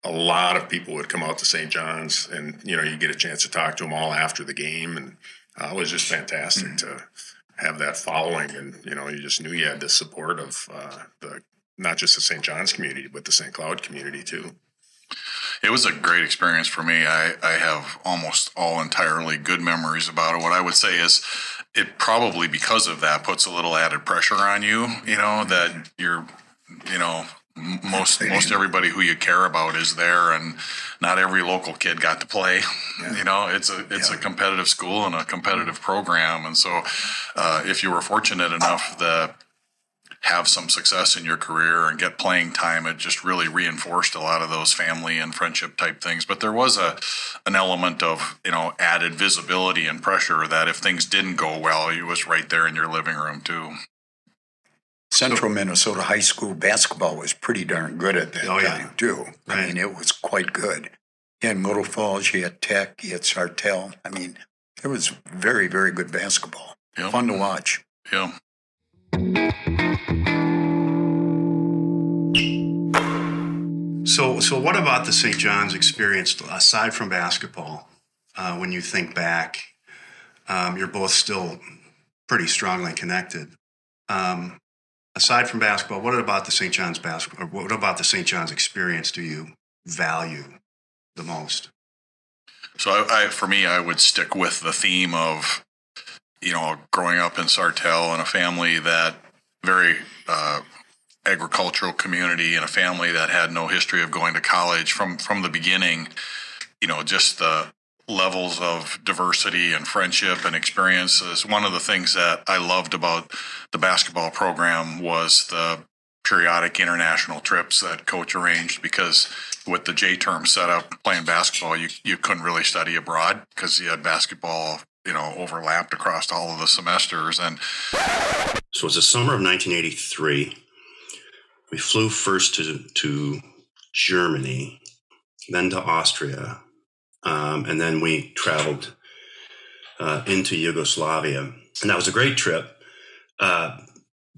a lot of people would come out to St. John's, and you know, you get a chance to talk to them all after the game, and uh, it was just fantastic to have that following, and you know, you just knew you had the support of uh, the not just the St. John's community, but the St. Cloud community too. It was a great experience for me. I, I have almost all entirely good memories about it. What I would say is it probably because of that puts a little added pressure on you, you know, that you're, you know, most most everybody who you care about is there and not every local kid got to play [laughs] you know it's a it's a competitive school and a competitive program and so uh, if you were fortunate enough to have some success in your career and get playing time, it just really reinforced a lot of those family and friendship type things. But there was a an element of you know added visibility and pressure that if things didn't go well, you was right there in your living room too. Central Minnesota High School basketball was pretty darn good at that Oh, yeah. time too. I Right. mean, it was quite good. You had Little Falls, you had Tech, you had Sartell. I mean, it was very, very good basketball. Yep. Fun to watch. Yeah. So, so what about the St. John's experience aside from basketball? Uh, when you think back, um, you're both still pretty strongly connected. Um, aside from basketball, what about the St. John's basketball? What about the St. John's experience do you value the most? So I, I, for me, I would stick with the theme of, you know, growing up in Sartell in a family that very uh, agricultural community and a family that had no history of going to college from from the beginning. You know, just the levels of diversity and friendship and experiences. One of the things that I loved about the basketball program was the periodic international trips that coach arranged because with the J term setup playing basketball, you, you couldn't really study abroad because you had basketball, you know, overlapped across all of the semesters. And So it was the summer of 1983. We flew first to, to Germany, then to Austria, um, and then we traveled uh, into Yugoslavia. And that was a great trip uh,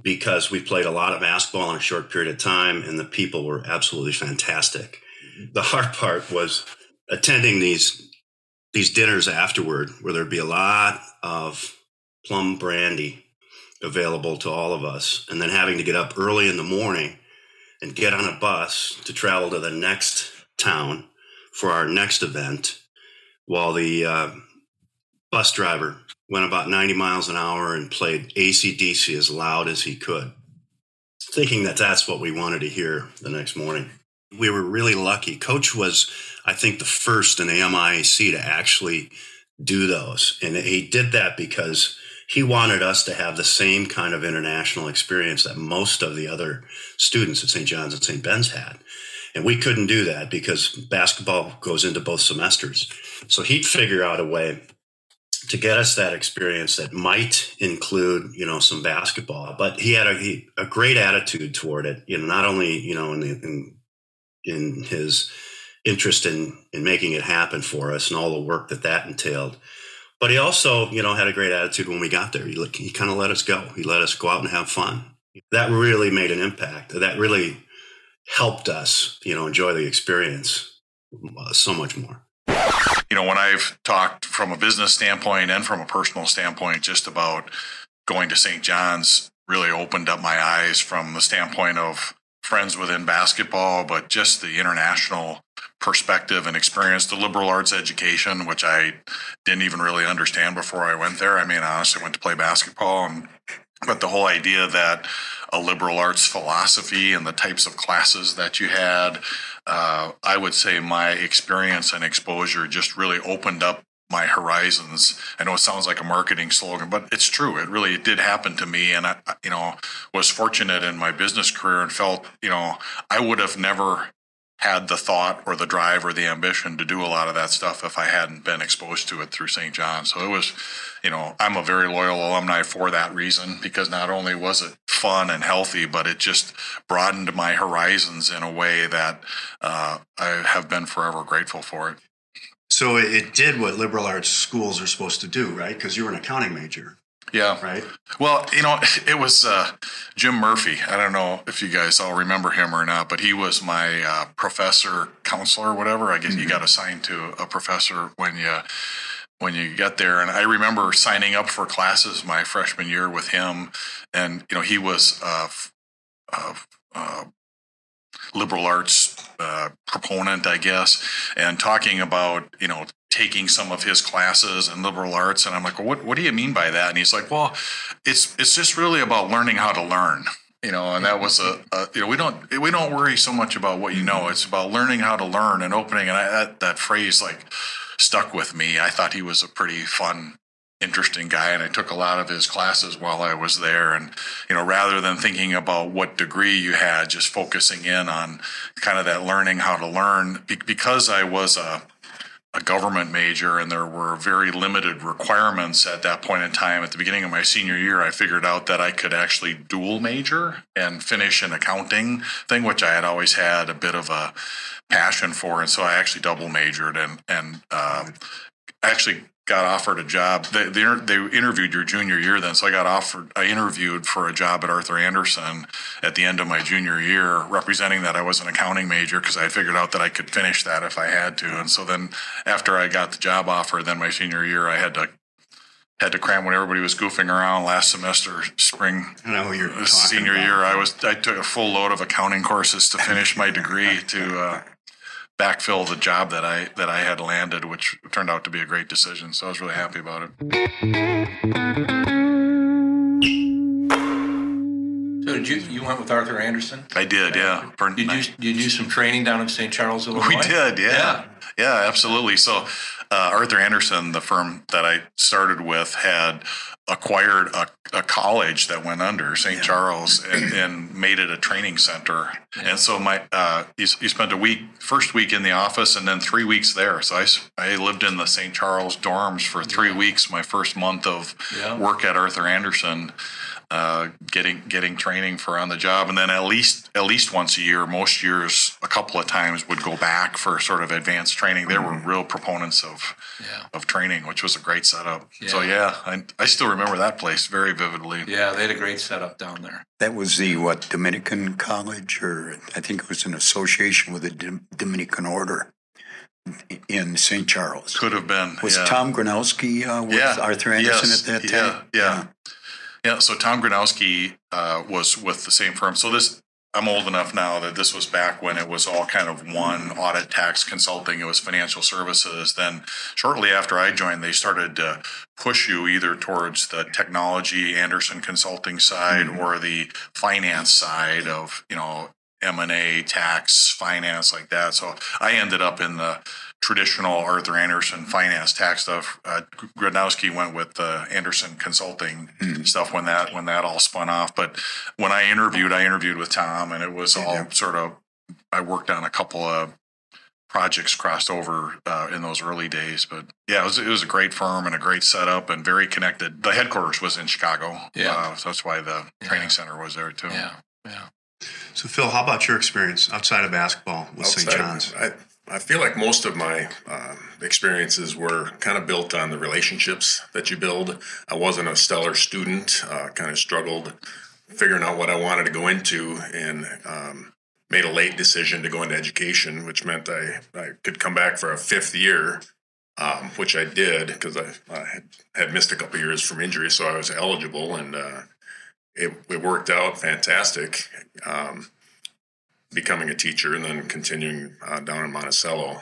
because we played a lot of basketball in a short period of time, and the people were absolutely fantastic. The hard part was attending these these dinners afterward, where there'd be a lot of plum brandy available to all of us, and then having to get up early in the morning and get on a bus to travel to the next town for our next event, while the uh, bus driver went about 90 miles an hour and played AC/DC as loud as he could, thinking that that's what we wanted to hear the next morning. We were really lucky. Coach was, I think, the first in MIAC to actually do those. And he did that because he wanted us to have the same kind of international experience that most of the other students at St. John's and St. Ben's had. And we couldn't do that because basketball goes into both semesters. So he'd figure out a way to get us that experience that might include, you know, some basketball. But he had a, he, a great attitude toward it. You know, not only you know in the, in in his interest in in making it happen for us and all the work that that entailed. But he also, you know, had a great attitude when we got there. He, he kind of let us go. He let us go out and have fun. That really made an impact. That really helped us, you know, enjoy the experience uh, so much more. you know, when I've talked from a business standpoint and from a personal standpoint, just about going to St. John's really opened up my eyes from the standpoint of friends within basketball, but just the international perspective and experience, the liberal arts education, which I didn't even really understand before I went there. I mean, I honestly went to play basketball and but the whole idea that a liberal arts philosophy and the types of classes that you had, uh, I would say my experience and exposure just really opened up my horizons. I know it sounds like a marketing slogan, but it's true. It really it did happen to me, and I, you know, was fortunate in my business career and felt, you know, I would have never had the thought or the drive or the ambition to do a lot of that stuff if I hadn't been exposed to it through St. John. So it was, you know, I'm a very loyal alumni for that reason because not only was it fun and healthy, but it just broadened my horizons in a way that uh, I have been forever grateful for it. So it, did what liberal arts schools are supposed to do, right? Because you were an accounting major, Yeah. right? Well, you know, [laughs] it was uh, Jim Murphy. I don't know if you guys all remember him or not, but he was my uh, professor, counselor, whatever. I guess you got assigned to a professor when you when you get there. And I remember signing up for classes my freshman year with him, and you know, he was a, uh, uh, liberal arts uh, proponent, I guess, and talking about you know taking some of his classes in liberal arts, and I'm like, well, what what do you mean by that? And he's like, well, it's it's just really about learning how to learn. You know, and that was a, a you know we don't we don't worry so much about what you know. It's about learning how to learn and opening. And I, that that phrase like stuck with me. I thought he was a pretty fun interesting guy and I took a lot of his classes while I was there and you know rather than thinking about what degree you had just focusing in on kind of that learning how to learn be- because I was a a government major and there were very limited requirements at that point in time. At the beginning of my senior year I figured out that I could actually dual major and finish an accounting thing which I had always had a bit of a passion for. And so I actually double majored and and um, actually got offered a job. They, they, they interviewed your junior year then, so I got offered. I interviewed for a job at Arthur Andersen at the end of my junior year, representing that I was an accounting major because I had figured out that I could finish that if I had to. And so then, after I got the job offer, then my senior year, I had to had to cram when everybody was goofing around last semester, spring. I know who you're talking senior about. year. I was I took a full load of accounting courses to finish my degree to. Uh, backfill the job that I that I had landed, which turned out to be a great decision. So I was really happy about it. So did you you went with Arthur Andersen? I did, yeah. Did you did you do some training down in St. Charles, Illinois? We did, yeah. Yeah. Yeah, absolutely. So, uh, Arthur Andersen, the firm that I started with, had acquired a, a college that went under St. Charles [clears throat] and, and made it a training center. And so my uh, you, you spent a week, first week in the office, and then three weeks there. So I, I lived in the St. Charles dorms for three weeks. My first month of Yeah. work at Arthur Andersen uh, getting getting training for on the job, and then at least at least once a year, most years, a couple of times would go back for sort of advanced training. They were real proponents of Yeah. of training, which was a great setup. So Yeah. yeah, I, I still remember that place very vividly. Yeah, they had a great setup down there. That was the what Dominican College, or I think it was an association with the Dom- Dominican Order in St. Charles. Could have been. Was yeah. Tom Gronowski uh, with Yeah. Arthur Andersen Yes. at that Yeah, time? yeah. Yeah, so Tom Gronowski uh, was with the same firm. So this, I'm old enough now that this was back when it was all kind of one audit, tax, consulting. It was financial services. Then shortly after I joined, they started to push you either towards the technology Andersen consulting side or the finance side of you know M and A, tax, finance, like that. So I ended up in the traditional Arthur Andersen finance tax stuff. Uh, Gronowski went with the Andersen consulting stuff when that when that all spun off. But when I interviewed, I interviewed with Tom, and it was all sort of. I worked on a couple of projects crossed over uh, in those early days, but yeah, it was it was a great firm and a great setup and very connected. The headquarters was in Chicago, Yeah. uh, so that's why the Yeah. training center was there too. Yeah. Yeah. So, Phil, how about your experience outside of basketball with St. John's? I, I feel like most of my um, experiences were kind of built on the relationships that you build. I wasn't a stellar student, uh, kind of struggled figuring out what I wanted to go into and um, made a late decision to go into education, which meant I, I could come back for a fifth year. Um, which I did because I, I had, had missed a couple years from injury, so I was eligible, and uh, it, it worked out fantastic. Um, becoming a teacher and then continuing uh, down in Monticello,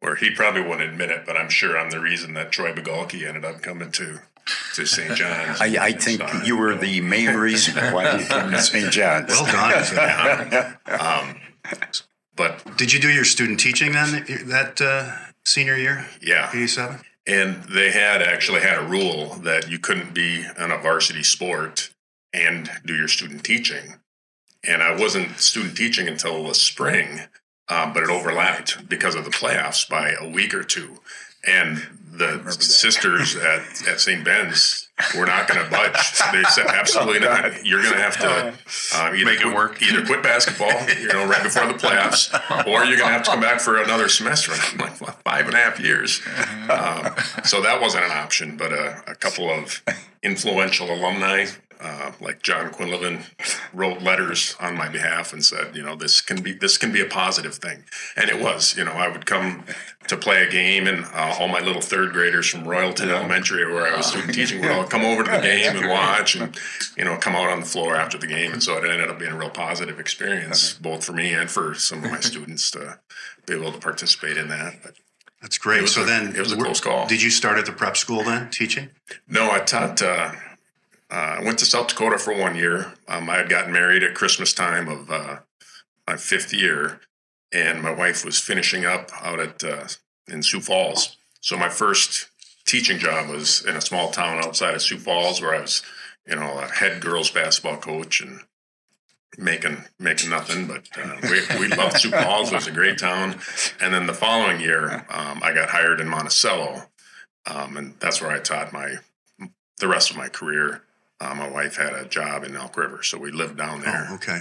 where he probably wouldn't admit it, but I'm sure I'm the reason that Troy Bogolke ended up coming to to St. [laughs] John's. I, I think you were the main reason why you came to St. [laughs] John's. Well done. [laughs] Um, but Did you do your student teaching then that uh, senior year, yeah, 87? and they had actually had a rule that you couldn't be on a varsity sport and do your student teaching. And I wasn't student teaching until the spring, um, but it overlapped because of the playoffs by a week or two. And the sisters [laughs] at, at St. Ben's were not going to budge. They said, [laughs] absolutely not. You're going to have to uh, either Make it quit- work. Either quit basketball, you know, right before the playoffs, [laughs] or you're going to have to come back for another semester. And I'm like, well, five and a half years. Um, so that wasn't an option, but a, a couple of influential alumni, uh, like John Quinlivan, [laughs] wrote letters on my behalf and said, you know, this can be this can be a positive thing, and it was. You know, I would come to play a game, and uh, all my little third graders from Royalton Elementary, where I was student teaching, would all come over to the [laughs] game and watch, and you know, come out on the floor after the game, and so it ended up being a real positive experience, both for me and for some of my students to be able to participate in that. But That's great. So a- then, it was a close call. Did you start at the prep school then, teaching? No, I taught. Uh, uh, I went to South Dakota for one year. Um, I had gotten married at Christmas time of uh, my fifth year, and my wife was finishing up out at uh, in Sioux Falls. So my first teaching job was in a small town outside of Sioux Falls, where I was, you know, a head girls basketball coach and making making nothing. But uh, we we loved Sioux Falls; it was a great town. And then the following year, um, I got hired in Monticello, um, and that's where I taught my the rest of my career. Uh, my wife had a job in Elk River, so we lived down there. Oh, okay.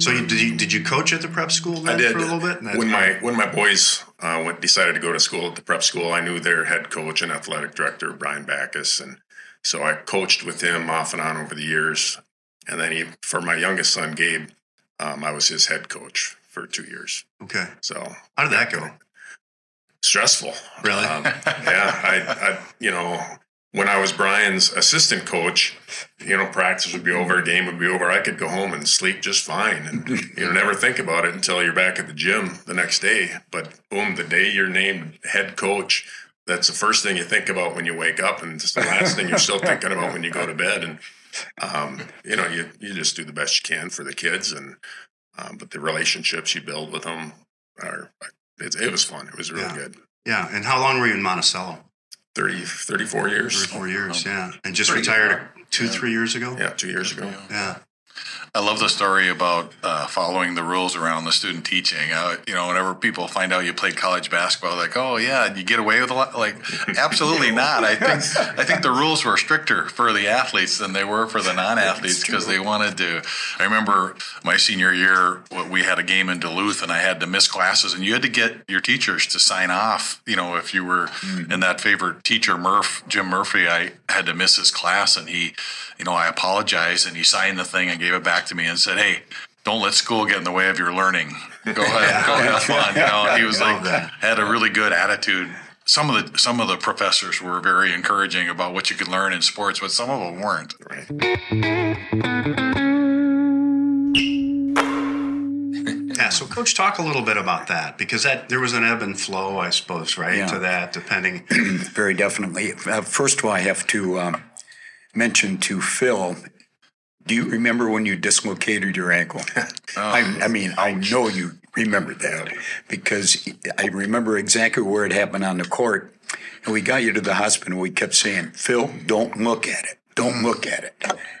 So you, did you did you coach at the prep school then I did for a little bit? When my when my boys uh, went decided to go to school at the prep school. I knew their head coach and athletic director Brian Backus, and so I coached with him off and on over the years. And then he, for my youngest son Gabe, um, I was his head coach for two years. okay. So How did that go? Stressful. Really? Um, yeah, I, I, you know, when I was Brian's assistant coach, you know, practice would be over, game would be over. I could go home and sleep just fine, and [laughs] you know, never think about it until you're back at the gym the next day. But boom, the day you're named head coach, that's the first thing you think about when you wake up, and it's the last thing you're still [laughs] thinking about when you go to bed. And um, you know, you you just do the best you can for the kids, and um, but the relationships you build with them are. It, it was fun. It was really Yeah. good. Yeah. And how long were you in Monticello? 30, 34 years. Three or four years. Oh. Yeah. And just retired two, three years ago. Yeah, two years ago. Yeah. I love the story about uh, following the rules around the student teaching. Uh, you know, whenever people find out you played college basketball, like, oh yeah, you get away with a lot. Like, absolutely [laughs] not. I think I think the rules were stricter for the athletes than they were for the non-athletes because they wanted to. I remember my senior year, we had a game in Duluth, and I had to miss classes, and you had to get your teachers to sign off. You know, if you were in that favorite teacher, Murph Jim Murphy, I had to miss his class, and he, you know, I apologized, and he signed the thing and gave it back to me and said, "Hey, don't let school get in the way of your learning. [laughs] Go ahead, go have fun." You know, he was like that. had a really good attitude. Some of the some of the professors were very encouraging about what you could learn in sports, but some of them weren't. [laughs] Yeah. So, coach, talk a little bit about that because that there was an ebb and flow, I suppose, right? Yeah. To that, depending. [clears throat] Very definitely. Uh, first of all, I have to um, mention to Phil. Do you remember when you dislocated your ankle? [laughs] I, I mean, I know you remember that because I remember exactly where it happened on the court. And we got you to the hospital. And we kept saying, "Phil, don't look at it. Don't look at it."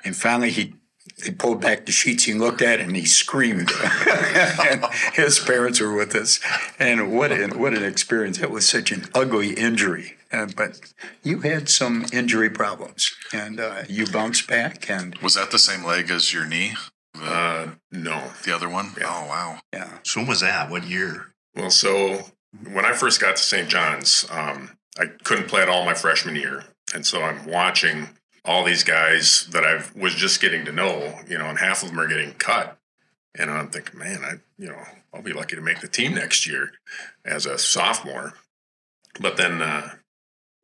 And finally, he they pulled back the sheets. He looked at it and he screamed. [laughs] and his parents were with us, and what an what an experience! That was such an ugly injury. Uh, but you had some injury problems, and uh, you bounced back. And Was that the same leg as your knee? Uh, no. The other one? Oh wow. yeah, So, when was that? What year? Well, so when I first got to St. John's, um, I couldn't play at all my freshman year. And so I'm watching all these guys that I was just getting to know, you know, and half of them are getting cut. And I'm thinking, man, I, you know, I'll be lucky to make the team next year as a sophomore. But then uh,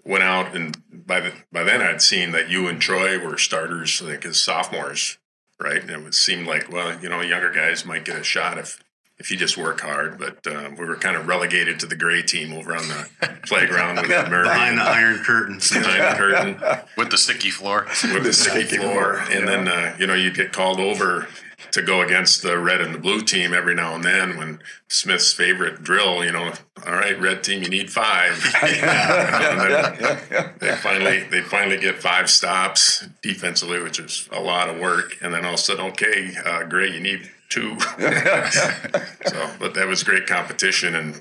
went out, and by the by then I'd seen that you and Troy were starters, I think, as sophomores, right? And it would seem like, well, you know, younger guys might get a shot if if you just work hard. But uh, we were kind of relegated to the gray team over on the playground with Murray [laughs] Behind the Iron Curtains. [laughs] behind the curtain With the sticky floor. with the sticky floor, and then uh, you know you'd get called over to go against the red and the blue team every now and then when Smith's favorite drill, you know, all right, red team, you need five. [laughs] [laughs] And then they finally they finally get five stops defensively, which is a lot of work, and then all of a sudden, okay, uh, Gray, you need two. [laughs] so, but that was great competition, and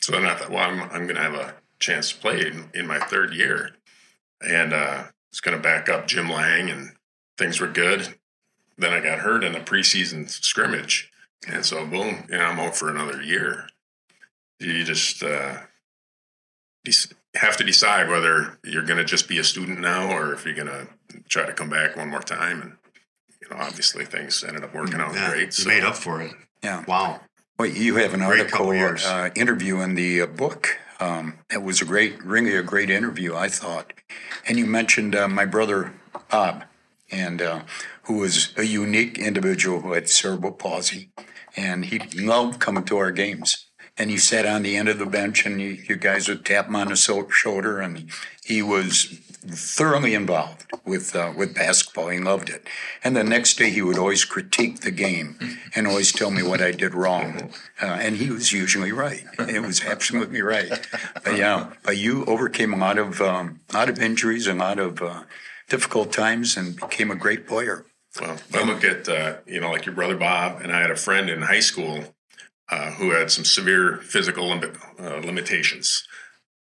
so then I thought, well, I'm I'm going to have a chance to play in, in my third year, and uh, was going to back up Jim Lang, and things were good. Then I got hurt in a preseason scrimmage, and so boom, you know, I'm out for another year. You just uh, have to decide whether you're going to just be a student now, or if you're going to try to come back one more time. And you know, obviously things ended up working out Yeah, great. you So made up for it. yeah. Wow. Well, you have an Great article years. uh, interview in the uh, book. Um, it was a great, really a great interview, I thought. And you mentioned uh, my brother Bob, and uh, who was a unique individual who had cerebral palsy, and he loved coming to our games. and he sat on the end of the bench, and you, you guys would tap him on the so- shoulder, and he was thoroughly involved with uh, with basketball. He loved it. And the next day, he would always critique the game and always tell me what I did wrong. Uh, and he was usually right. It was absolutely right. But yeah, but you overcame a lot of um, lot of injuries, a lot of uh, difficult times, and became a great player. Well, I look at uh, you know like your brother Bob, and I had a friend in high school uh, who had some severe physical lim- uh, limitations,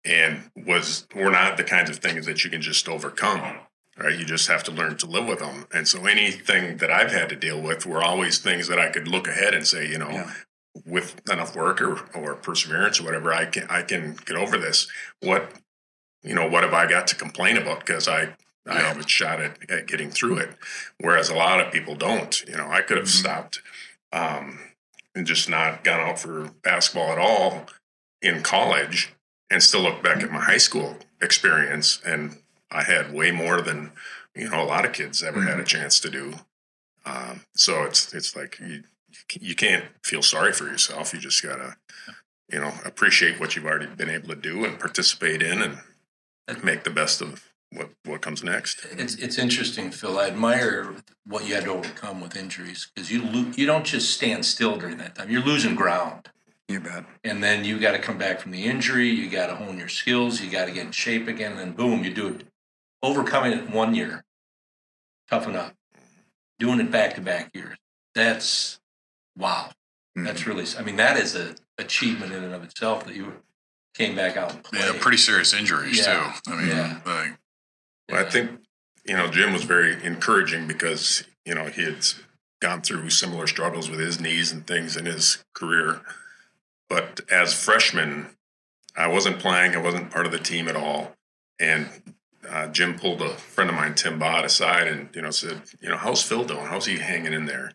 and was were not the kinds of things that you can just overcome. Right, you just have to learn to live with them. And so anything that I've had to deal with were always things that I could look ahead and say, you know, Yeah. with enough work or, or perseverance or whatever, I can I can get over this. What you know, what have I got to complain about? Because I I have a shot at, at getting through it, whereas a lot of people don't. You know, I could have stopped um, and just not gone out for basketball at all in college, and still look back at my high school experience, and I had way more than you know a lot of kids ever had a chance to do. Um, so it's it's like you you can't feel sorry for yourself. You just gotta you know appreciate what you've already been able to do and participate in, and make the best of what what comes next. It's it's interesting, Phil. I admire what you had to overcome with injuries because you lo- you don't just stand still during that time. You're losing ground, You bet. and then you got to come back from the injury. You got to hone your skills. You got to get in shape again, and then boom, you do it. Overcoming it one year, tough enough. Doing it back to back years. That's wow. That's mm-hmm. really. I mean, that is a achievement in and of itself that you came back out and. Yeah, pretty serious injuries Yeah. too. I mean, Yeah. like, Well, I think you know Jim was very encouraging because you know he had gone through similar struggles with his knees and things in his career. But as freshman, I wasn't playing. I wasn't part of the team at all. And uh, Jim pulled a friend of mine, Tim Bott, aside and you know said, you know, how's Phil doing? How's he hanging in there?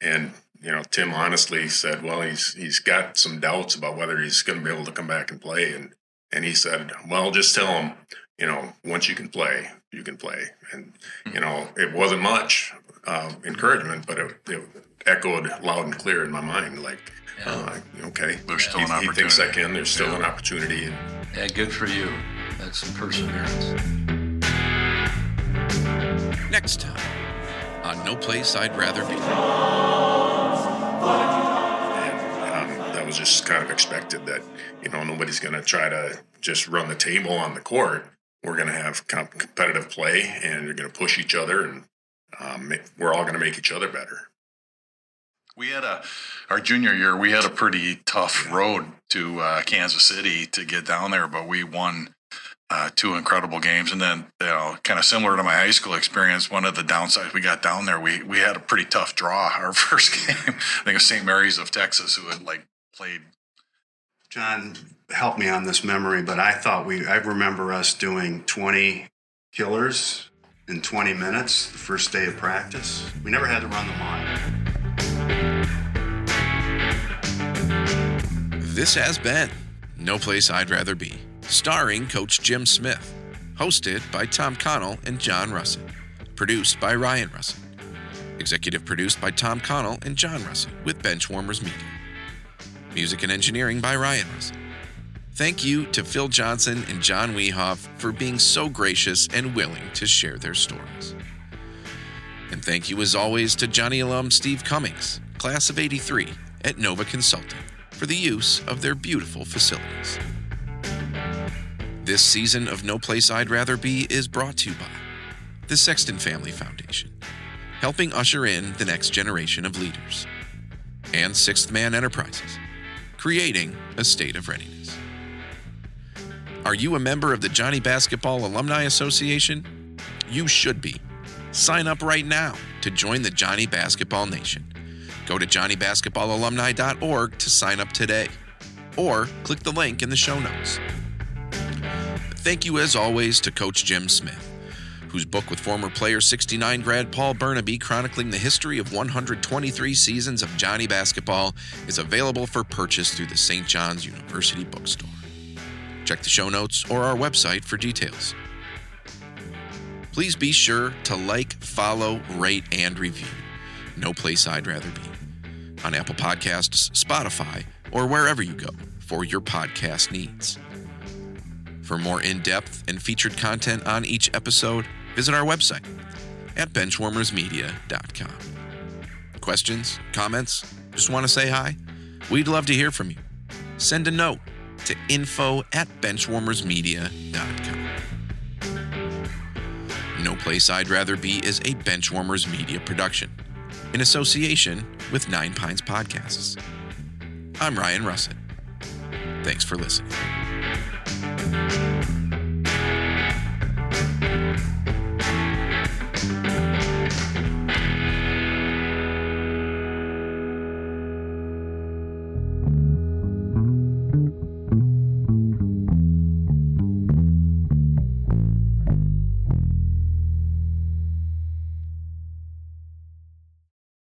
And you know, Tim honestly said, well, he's he's got some doubts about whether he's going to be able to come back and play. And and he said, well, just tell him, you know, once you can play, you can play. And you know, it wasn't much uh, encouragement, but it, it echoed loud and clear in my mind, like, uh, okay, There's still he, an he thinks I can. There's still Yeah. an opportunity. And Yeah, good for you. That's some perseverance. Next time on No Place I'd Rather Be. and um, that was just kind of expected that you know nobody's going to try to just run the table on the court. We're going to have comp- competitive play, and you're going to push each other, and um, we're all going to make each other better. we had a our junior year. We had a pretty tough road to uh, Kansas City to get down there, but we won uh, two incredible games. And then, you know, kind of similar to my high school experience, one of the downsides we got down there, we we had a pretty tough draw. [laughs] Our first game, I think, it was St. Mary's of Texas, who had like played John helped me on this memory, but I thought we, I remember us doing 20 killers in 20 minutes the first day of practice. We never had to run the line. This has been No Place I'd Rather Be, starring Coach Jim Smith, hosted by Tom Connell and John Russett, produced by Ryan Russett, executive produced by Tom Connell and John Russett with Benchwarmers Media, music and engineering by Ryan Russett. Thank you to Phil Johnson and John Wiehoff for being so gracious and willing to share their stories. And thank you, as always, to Johnny alum Steve Cummings, class of 83 at Nova Consulting, for the use of their beautiful facilities. This season of No Place I'd Rather Be is brought to you by the Sexton Family Foundation, helping usher in the next generation of leaders, and Sixth Man Enterprises, creating a state of readiness. Are you a member of the Johnny Basketball Alumni Association? You should be. Sign up right now to join the Johnny Basketball Nation. Go to johnnybasketballalumni.org to sign up today, or click the link in the show notes. Thank you, as always, to Coach Jim Smith, whose book with former player 69 grad Paul Burnaby chronicling the history of 123 seasons of Johnny basketball is available for purchase through the St. John's University bookstore. Check the show notes or our website for details. Please be sure to like, follow, rate, and review. No place I'd rather be. on Apple Podcasts, Spotify, or wherever you go for your podcast needs. For more in depth and featured content on each episode, visit our website at benchwarmersmedia.com. Questions, comments, just want to say hi? We'd love to hear from you. Send a note to info at benchwarmersmedia.com. No Place I'd Rather Be is a Benchwarmers Media production in association with Nine Pines Podcasts. I'm Ryan Russett. Thanks for listening.